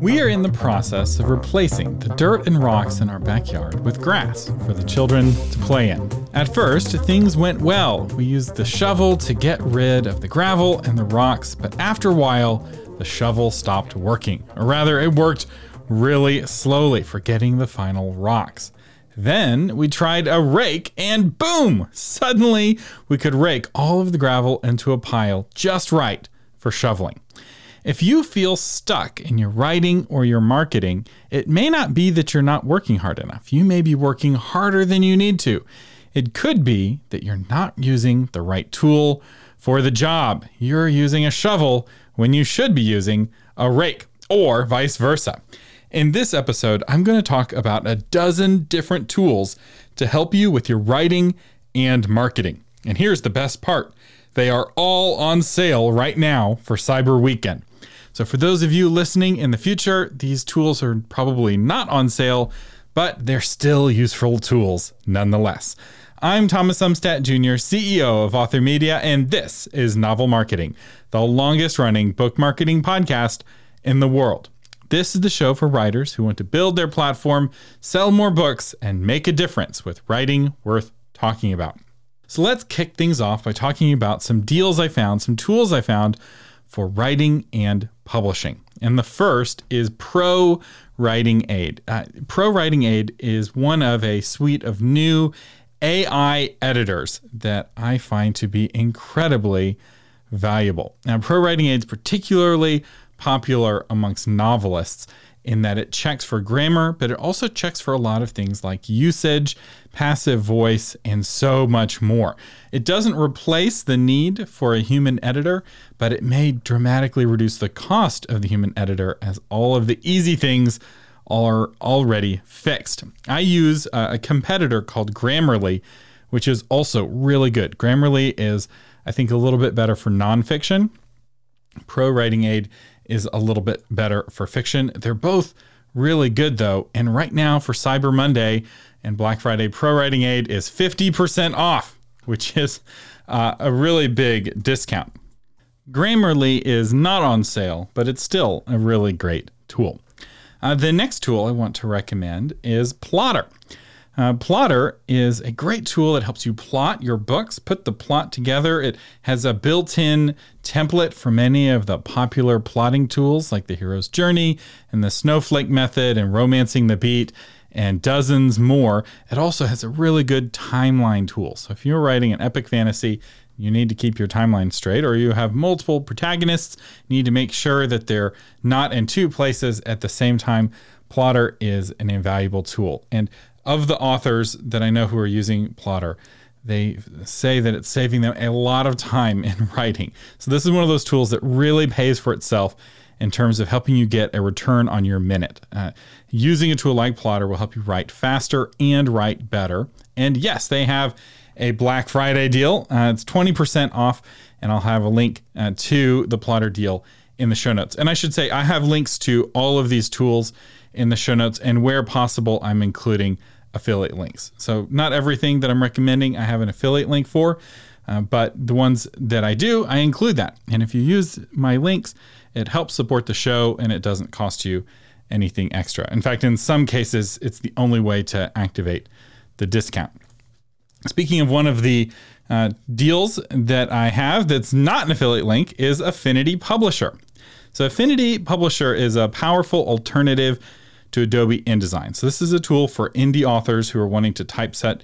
We are in the process of replacing the dirt and rocks in our backyard with grass for the children to play in. At first, things went well. We used the shovel to get rid of the gravel and the rocks, but after a while, the shovel stopped working. Or rather, it worked really slowly for getting the final rocks. Then we tried a rake, and boom! Suddenly, we could rake all of the gravel into a pile just right for shoveling. If you feel stuck in your writing or your marketing, it may not be that you're not working hard enough. You may be working harder than you need to. It could be that you're not using the right tool for the job. You're using a shovel when you should be using a rake, or vice versa. In this episode, I'm going to talk about a dozen different tools to help you with your writing and marketing. And here's the best part they are all on sale right now for Cyber Weekend. So, for those of you listening in the future, these tools are probably not on sale, but they're still useful tools nonetheless. I'm Thomas Umstattd Jr., CEO of Author Media, and this is Novel Marketing, the longest running book marketing podcast in the world. This is the show for writers who want to build their platform, sell more books, and make a difference with writing worth talking about. So let's kick things off by talking about some deals I found, some tools I found for writing and publishing. And the first is Pro Writing Aid. Uh, Pro Writing Aid is one of a suite of new AI editors that I find to be incredibly valuable. Now, Pro Writing Aid is particularly popular amongst novelists in that it checks for grammar, but it also checks for a lot of things like usage, passive voice, and so much more. It doesn't replace the need for a human editor, but it may dramatically reduce the cost of the human editor as all of the easy things are already fixed. I use a competitor called Grammarly, which is also really good. Grammarly is, I think, a little bit better for nonfiction. Pro Writing Aid is a little bit better for fiction. They're both really good though. And right now for Cyber Monday and Black Friday, Pro Writing Aid is 50% off, which is uh, a really big discount. Grammarly is not on sale, but it's still a really great tool. Uh, the next tool I want to recommend is Plottr. Uh, Plottr is a great tool that helps you plot your books, put the plot together. It has a built in template for many of the popular plotting tools like the hero's journey and the snowflake method and romancing the beat and dozens more. It also has a really good timeline tool. So if you're writing an epic fantasy, you need to keep your timeline straight, or you have multiple protagonists, you need to make sure that they're not in two places at the same time. Plottr is an invaluable tool. And of the authors that I know who are using Plottr, they say that it's saving them a lot of time in writing. So this is one of those tools that really pays for itself in terms of helping you get a return on your minute. Uh, using a tool like Plottr will help you write faster and write better. And yes, they have a Black Friday deal. Uh, it's 20% off, and I'll have a link uh, to the Plottr deal in the show notes. And I should say, I have links to all of these tools in the show notes, and where possible, I'm including affiliate links. So, not everything that I'm recommending I have an affiliate link for, uh, but the ones that I do, I include that. And if you use my links, it helps support the show and it doesn't cost you anything extra. In fact, in some cases, it's the only way to activate the discount. Speaking of one of the uh, deals that I have that's not an affiliate link is Affinity Publisher. So, Affinity Publisher is a powerful alternative to Adobe InDesign. So this is a tool for indie authors who are wanting to typeset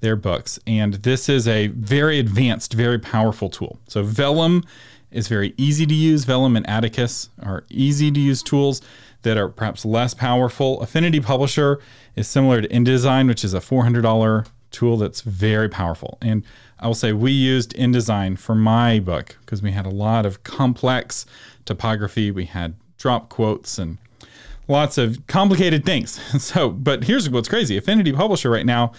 their books. And this is a very advanced, very powerful tool. So Vellum is very easy to use. Vellum and Atticus are easy to use tools that are perhaps less powerful. Affinity Publisher is similar to InDesign, which is a $400 tool that's very powerful. And I will say we used InDesign for my book because we had a lot of complex typography. We had drop quotes and lots of complicated things. So, but here's what's crazy Affinity Publisher right now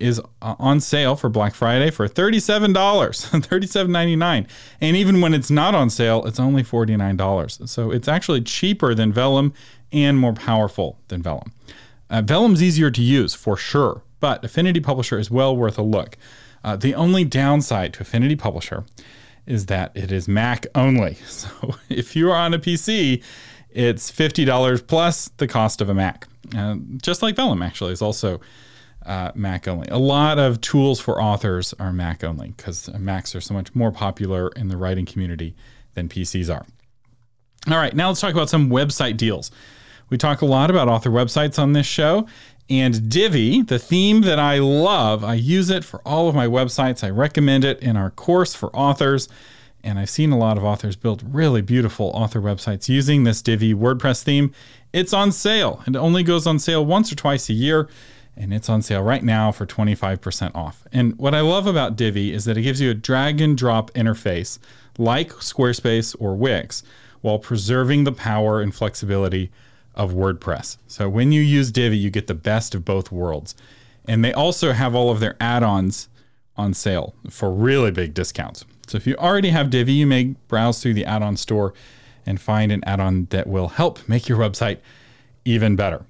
is uh, on sale for Black Friday for $37, $37.99. And even when it's not on sale, it's only $49. So it's actually cheaper than Vellum and more powerful than Vellum. Uh, Vellum's easier to use for sure, but Affinity Publisher is well worth a look. Uh, the only downside to Affinity Publisher is that it is Mac only. So if you are on a PC It's $50 plus the cost of a Mac. Uh, just like Vellum, actually, is also uh, Mac only. A lot of tools for authors are Mac only because Macs are so much more popular in the writing community than PCs are. All right, now let's talk about some website deals. We talk a lot about author websites on this show, and Divi, the theme that I love, I use it for all of my websites. I recommend it in our course for authors. And I've seen a lot of authors build really beautiful author websites using this Divi WordPress theme. It's on sale. It only goes on sale once or twice a year, and it's on sale right now for 25% off. And what I love about Divi is that it gives you a drag and drop interface like Squarespace or Wix while preserving the power and flexibility of WordPress. So when you use Divi, you get the best of both worlds. And they also have all of their add ons on sale for really big discounts. So if you already have Divi, you may browse through the add on store and find an add on that will help make your website even better.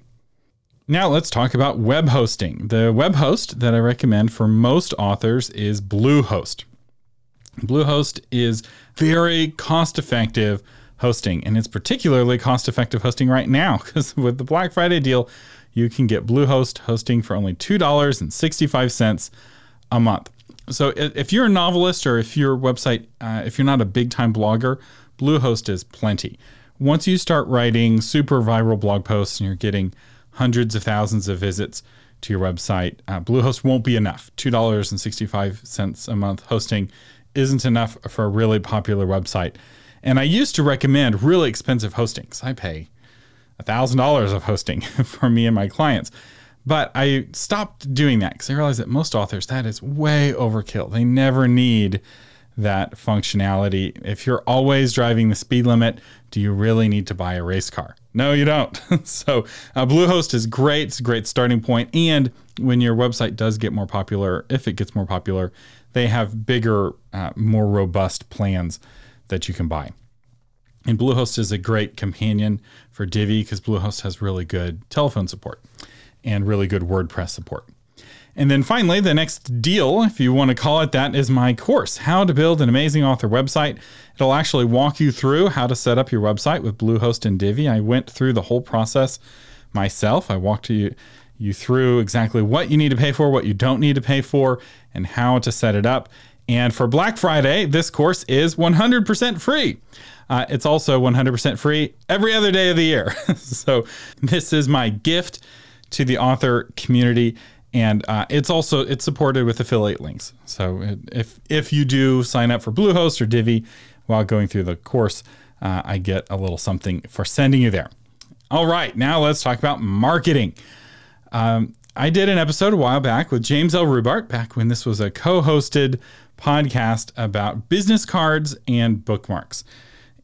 Now let's talk about web hosting. The web host that I recommend for most authors is Bluehost. Bluehost is very cost effective hosting, and it's particularly cost effective hosting right now because with the Black Friday deal, you can get Bluehost hosting for only $2.65 a month. So if you're a novelist or if your website, uh, if you're not a big time blogger, Bluehost is plenty. Once you start writing super viral blog posts and you're getting hundreds of thousands of visits to your website, uh, Bluehost won't be enough. $2.65 a month hosting isn't enough for a really popular website. And I used to recommend really expensive hostings. I pay $1,000 of hosting for me and my clients. But I stopped doing that because I realized that most authors, that is way overkill. They never need that functionality. If you're always driving the speed limit, do you really need to buy a race car? No, you don't. so, uh, Bluehost is great. It's a great starting point. And when your website does get more popular, if it gets more popular, they have bigger, uh, more robust plans that you can buy. And Bluehost is a great companion for Divi because Bluehost has really good telephone support and really good WordPress support. And then finally, the next deal, if you want to call it that, is my course, How to Build an Amazing Author Website. It'll actually walk you through how to set up your website with Bluehost and Divi. I went through the whole process myself. I walked you, you through exactly what you need to pay for, what you don't need to pay for, and how to set it up. And for Black Friday, this course is 100% free. Uh, it's also 100% free every other day of the year. so, this is my gift to the author community and uh, it's also it's supported with affiliate links. So if if you do sign up for Bluehost or Divi while going through the course, uh, I get a little something for sending you there. All right, now let's talk about marketing. Um, I did an episode a while back with James L. Rubart, back when this was a co-hosted podcast about business cards and bookmarks.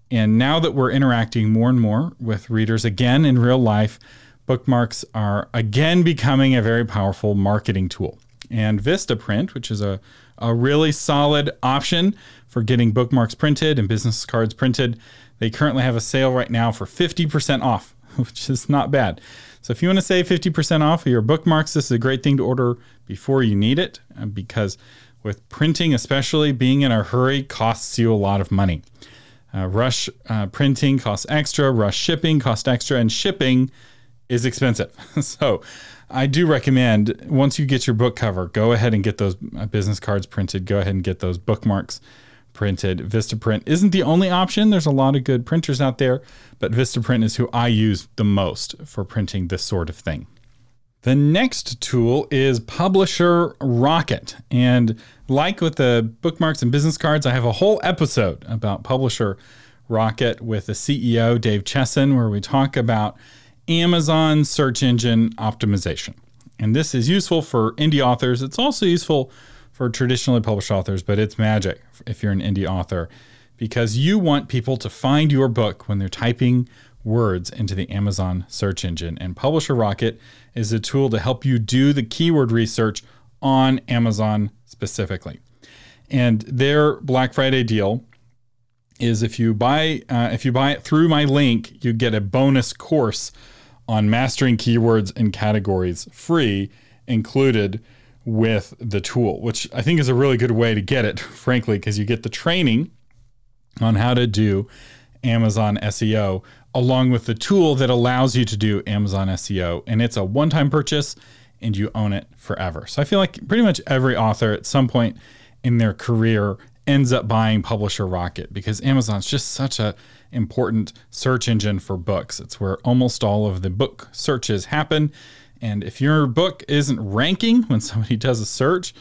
And now that we're interacting more and more with readers again in real life, bookmarks are again becoming a very powerful marketing tool. And Vistaprint, which is a, a really solid option for getting bookmarks printed and business cards printed, they currently have a sale right now for 50% off, which is not bad. So if you want to save 50% off of your bookmarks, this is a great thing to order before you need it uh, because with printing, especially being in a hurry, costs you a lot of money. Uh, rush uh, printing costs extra, rush shipping costs extra, and shipping is expensive. so I do recommend once you get your book cover, go ahead and get those uh, business cards printed. Go ahead and get those bookmarks printed. Vistaprint isn't the only option. There's a lot of good printers out there, but Vistaprint is who I use the most for printing this sort of thing. The next tool is Publisher Rocket. And like with the bookmarks and business cards, I have a whole episode about Publisher Rocket with the CEO, Dave Chesson, where we talk about Amazon search engine optimization. And this is useful for indie authors. It's also useful for traditionally published authors, but it's magic if you're an indie author because you want people to find your book when they're typing words into the Amazon search engine. And Publisher Rocket is a tool to help you do the keyword research on Amazon specifically. And their Black Friday deal is if you buy uh, if you buy it through my link, you get a bonus course on mastering keywords and categories free included with the tool, which I think is a really good way to get it, frankly, because you get the training on how to do Amazon SEO along with the tool that allows you to do Amazon SEO. And it's a one time purchase and you own it forever. So I feel like pretty much every author at some point in their career ends up buying Publisher Rocket because Amazon's just such a important search engine for books. It's where almost all of the book searches happen. And if your book isn't ranking when somebody does a search,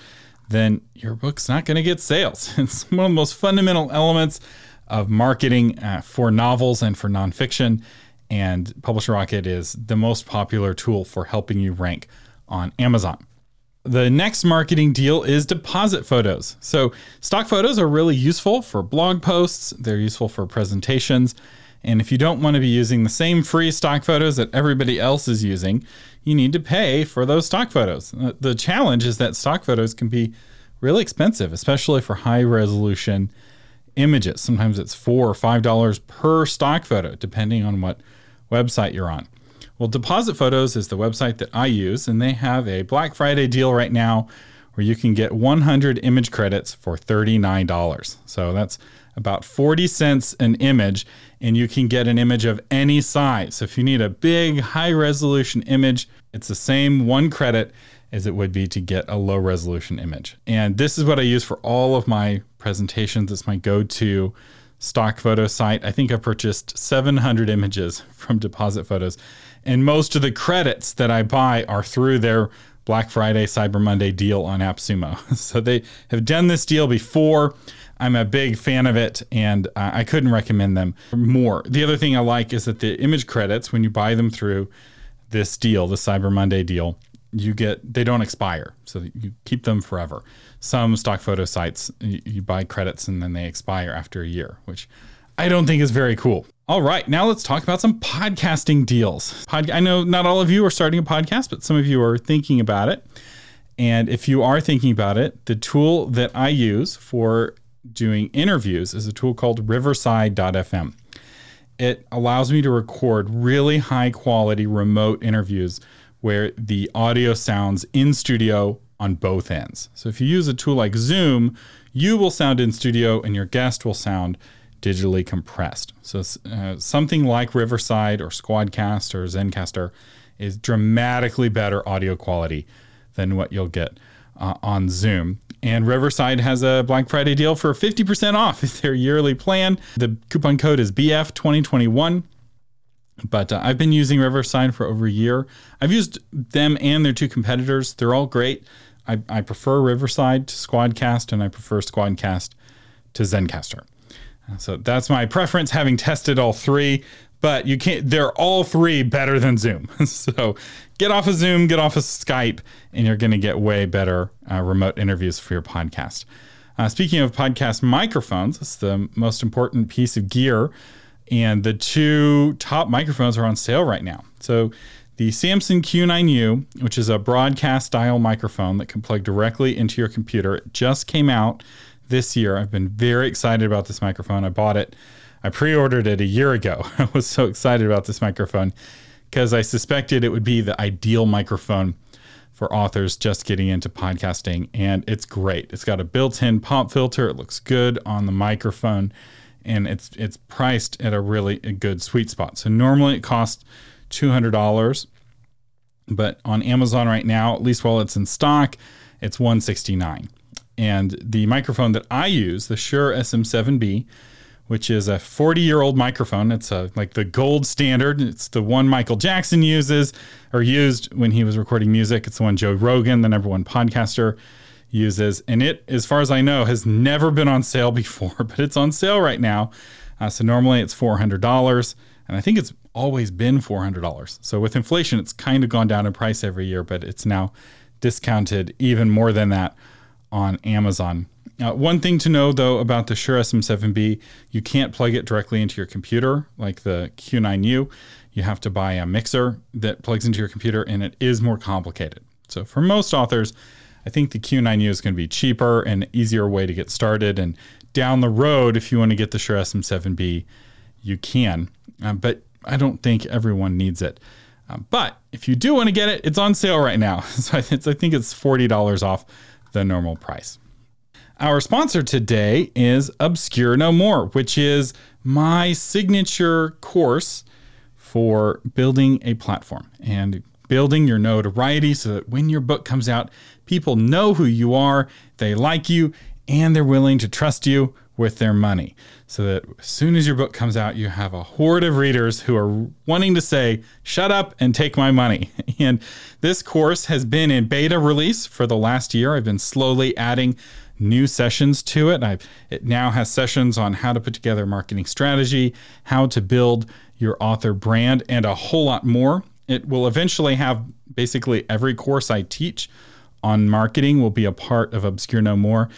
then your book's not going to get sales. It's one of the most fundamental elements of marketing uh, for novels and for nonfiction. And Publisher Rocket is the most popular tool for helping you rank on Amazon. The next marketing deal is deposit photos. So, stock photos are really useful for blog posts, they're useful for presentations. And if you don't want to be using the same free stock photos that everybody else is using, you need to pay for those stock photos. Uh, the challenge is that stock photos can be really expensive, especially for high resolution images. Sometimes it's four or five dollars per stock photo, depending on what website you're on. Well, Deposit Photos is the website that I use, and they have a Black Friday deal right now where you can get 100 image credits for $39. So that's about 40 cents an image, and you can get an image of any size. So if you need a big, high resolution image, it's the same one credit as it would be to get a low resolution image. And this is what I use for all of my presentations. It's my go to stock photo site. I think I purchased 700 images from Deposit Photos. And most of the credits that I buy are through their Black Friday, Cyber Monday deal on AppSumo. so they have done this deal before. I'm a big fan of it and uh, I couldn't recommend them more. The other thing I like is that the image credits, when you buy them through this deal, the Cyber Monday deal, you get they don't expire. So you keep them forever. Some stock photo sites, you, you buy credits and then they expire after a year, which I don't think is very cool. All right, now let's talk about some podcasting deals. Pod- I know not all of you are starting a podcast, but some of you are thinking about it. And if you are thinking about it, the tool that I use for doing interviews is a tool called riverside.fm. It allows me to record really high quality remote interviews where the audio sounds in studio on both ends. So if you use a tool like Zoom, you will sound in studio and your guest will sound digitally compressed. So uh, something like Riverside or Squadcast or Zencastr is dramatically better audio quality than what you'll get uh, on Zoom. And Riverside has a Black Friday deal for 50% off their yearly plan. The coupon code is BF2021. But uh, I've been using Riverside for over a year. I've used them and their two competitors. They're all great. I, I prefer Riverside to Squadcast, and I prefer Squadcast to Zencastr. So that's my preference, having tested all three. But you can't; they're all three better than Zoom. so get off of Zoom, get off of Skype, and you're going to get way better uh, remote interviews for your podcast. Uh, speaking of podcast microphones, it's the most important piece of gear, and the two top microphones are on sale right now. So the Samson Q9U, which is a broadcast style microphone that can plug directly into your computer, just came out this year. I've been very excited about this microphone. I bought it, I pre ordered it a year ago. I was so excited about this microphone because I suspected it would be the ideal microphone for authors just getting into podcasting. And it's great. It's got a built in pop filter, it looks good on the microphone. And it's it's priced at a really a good sweet spot. So normally it costs two hundred dollars, but on Amazon right now, at least while it's in stock, it's one sixty nine. And the microphone that I use, the Shure SM7B, which is a 40 year old microphone. It's a, like the gold standard. It's the one Michael Jackson uses or used when he was recording music. It's the one Joe Rogan, the number one podcaster, uses. And it, as far as I know, has never been on sale before, but it's on sale right now. Uh, so normally it's $400. And I think it's always been $400. So with inflation, it's kind of gone down in price every year, but it's now discounted even more than that on Amazon. Uh, one thing to know though about the Shure SM7B, you can't plug it directly into your computer like the Q9U. You have to buy a mixer that plugs into your computer and it is more complicated. So for most authors, I think the Q9U is going to be cheaper and easier way to get started. And down the road, if you want to get the Shure SM7B, you can. Uh, but I don't think everyone needs it. Uh, but if you do want to get it, it's on sale right now. So I think it's $40 off the normal price. Our sponsor today is Obscure No More, which is my signature course for building a platform and building your notoriety so that when your book comes out, people know who you are, they like you, and they're willing to trust you with their money. So that as soon as your book comes out, you have a horde of readers who are wanting to say, shut up and take my money. And this course has been in beta release for the last year. I've been slowly adding new sessions to it. I've, it now has sessions on how to put together a marketing strategy, how to build your author brand, and a whole lot more. It will eventually have basically every course I teach on marketing will be a part of Obscure No More.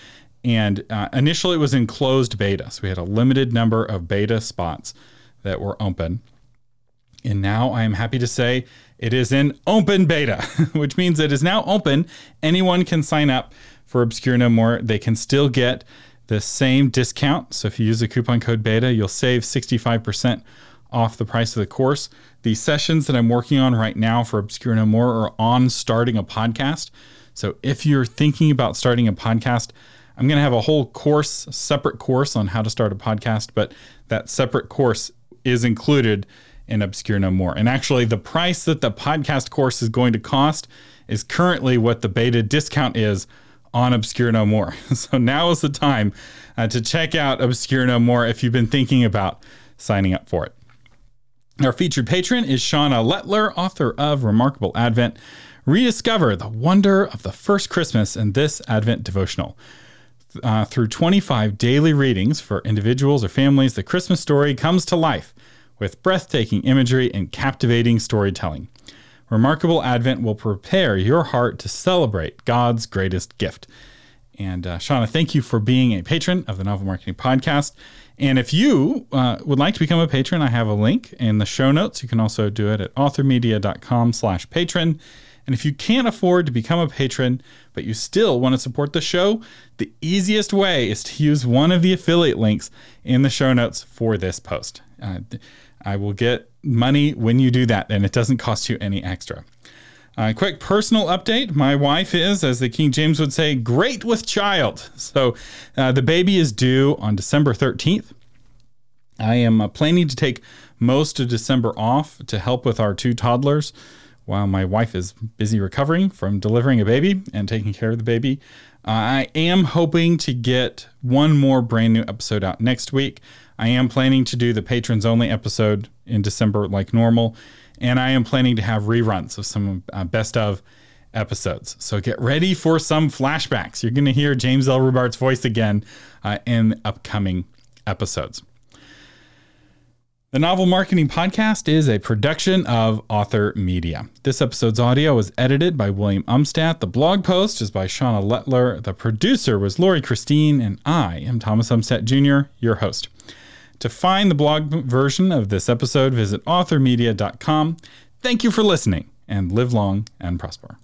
And uh, initially, it was in closed beta. So we had a limited number of beta spots that were open. And now I am happy to say it is in open beta, which means it is now open. Anyone can sign up for Obscure No More. They can still get the same discount. So if you use the coupon code beta, you'll save 65% off the price of the course. The sessions that I'm working on right now for Obscure No More are on starting a podcast. So if you're thinking about starting a podcast, I'm going to have a whole course, separate course on how to start a podcast, but that separate course is included in Obscure No More. And actually, the price that the podcast course is going to cost is currently what the beta discount is on Obscure No More. So now is the time uh, to check out Obscure No More if you've been thinking about signing up for it. Our featured patron is Shauna Letellier, author of Remarkable Advent. Rediscover the wonder of the first Christmas in this Advent devotional uh, through 25 daily readings for individuals or families, the Christmas story comes to life with breathtaking imagery and captivating storytelling. Remarkable Advent will prepare your heart to celebrate God's greatest gift. And uh, Shauna, thank you for being a patron of the Novel Marketing Podcast. And if you uh, would like to become a patron, I have a link in the show notes. You can also do it at authormedia.com slash patron. And if you can't afford to become a patron, but you still want to support the show, the easiest way is to use one of the affiliate links in the show notes for this post. Uh, I will get money when you do that, and it doesn't cost you any extra. Uh, quick personal update. My wife is, as the King James would say, great with child. So uh, the baby is due on December 13th. I am uh, planning to take most of December off to help with our two toddlers while my wife is busy recovering from delivering a baby and taking care of the baby. I am hoping to get one more brand new episode out next week. I am planning to do the patrons only episode in December like normal, and I am planning to have reruns of some uh, best of episodes. So get ready for some flashbacks. You're going to hear James L. Rubart's voice again uh, in upcoming episodes. The Novel Marketing Podcast is a production of Author Media. This episode's audio was edited by William Umstattd. The blog post is by Shauna Letellier. The producer was Lori Christine, and I am Thomas Umstattd Jr., your host. To find the blog version of this episode, visit authormedia.com. Thank you for listening, and live long and prosper.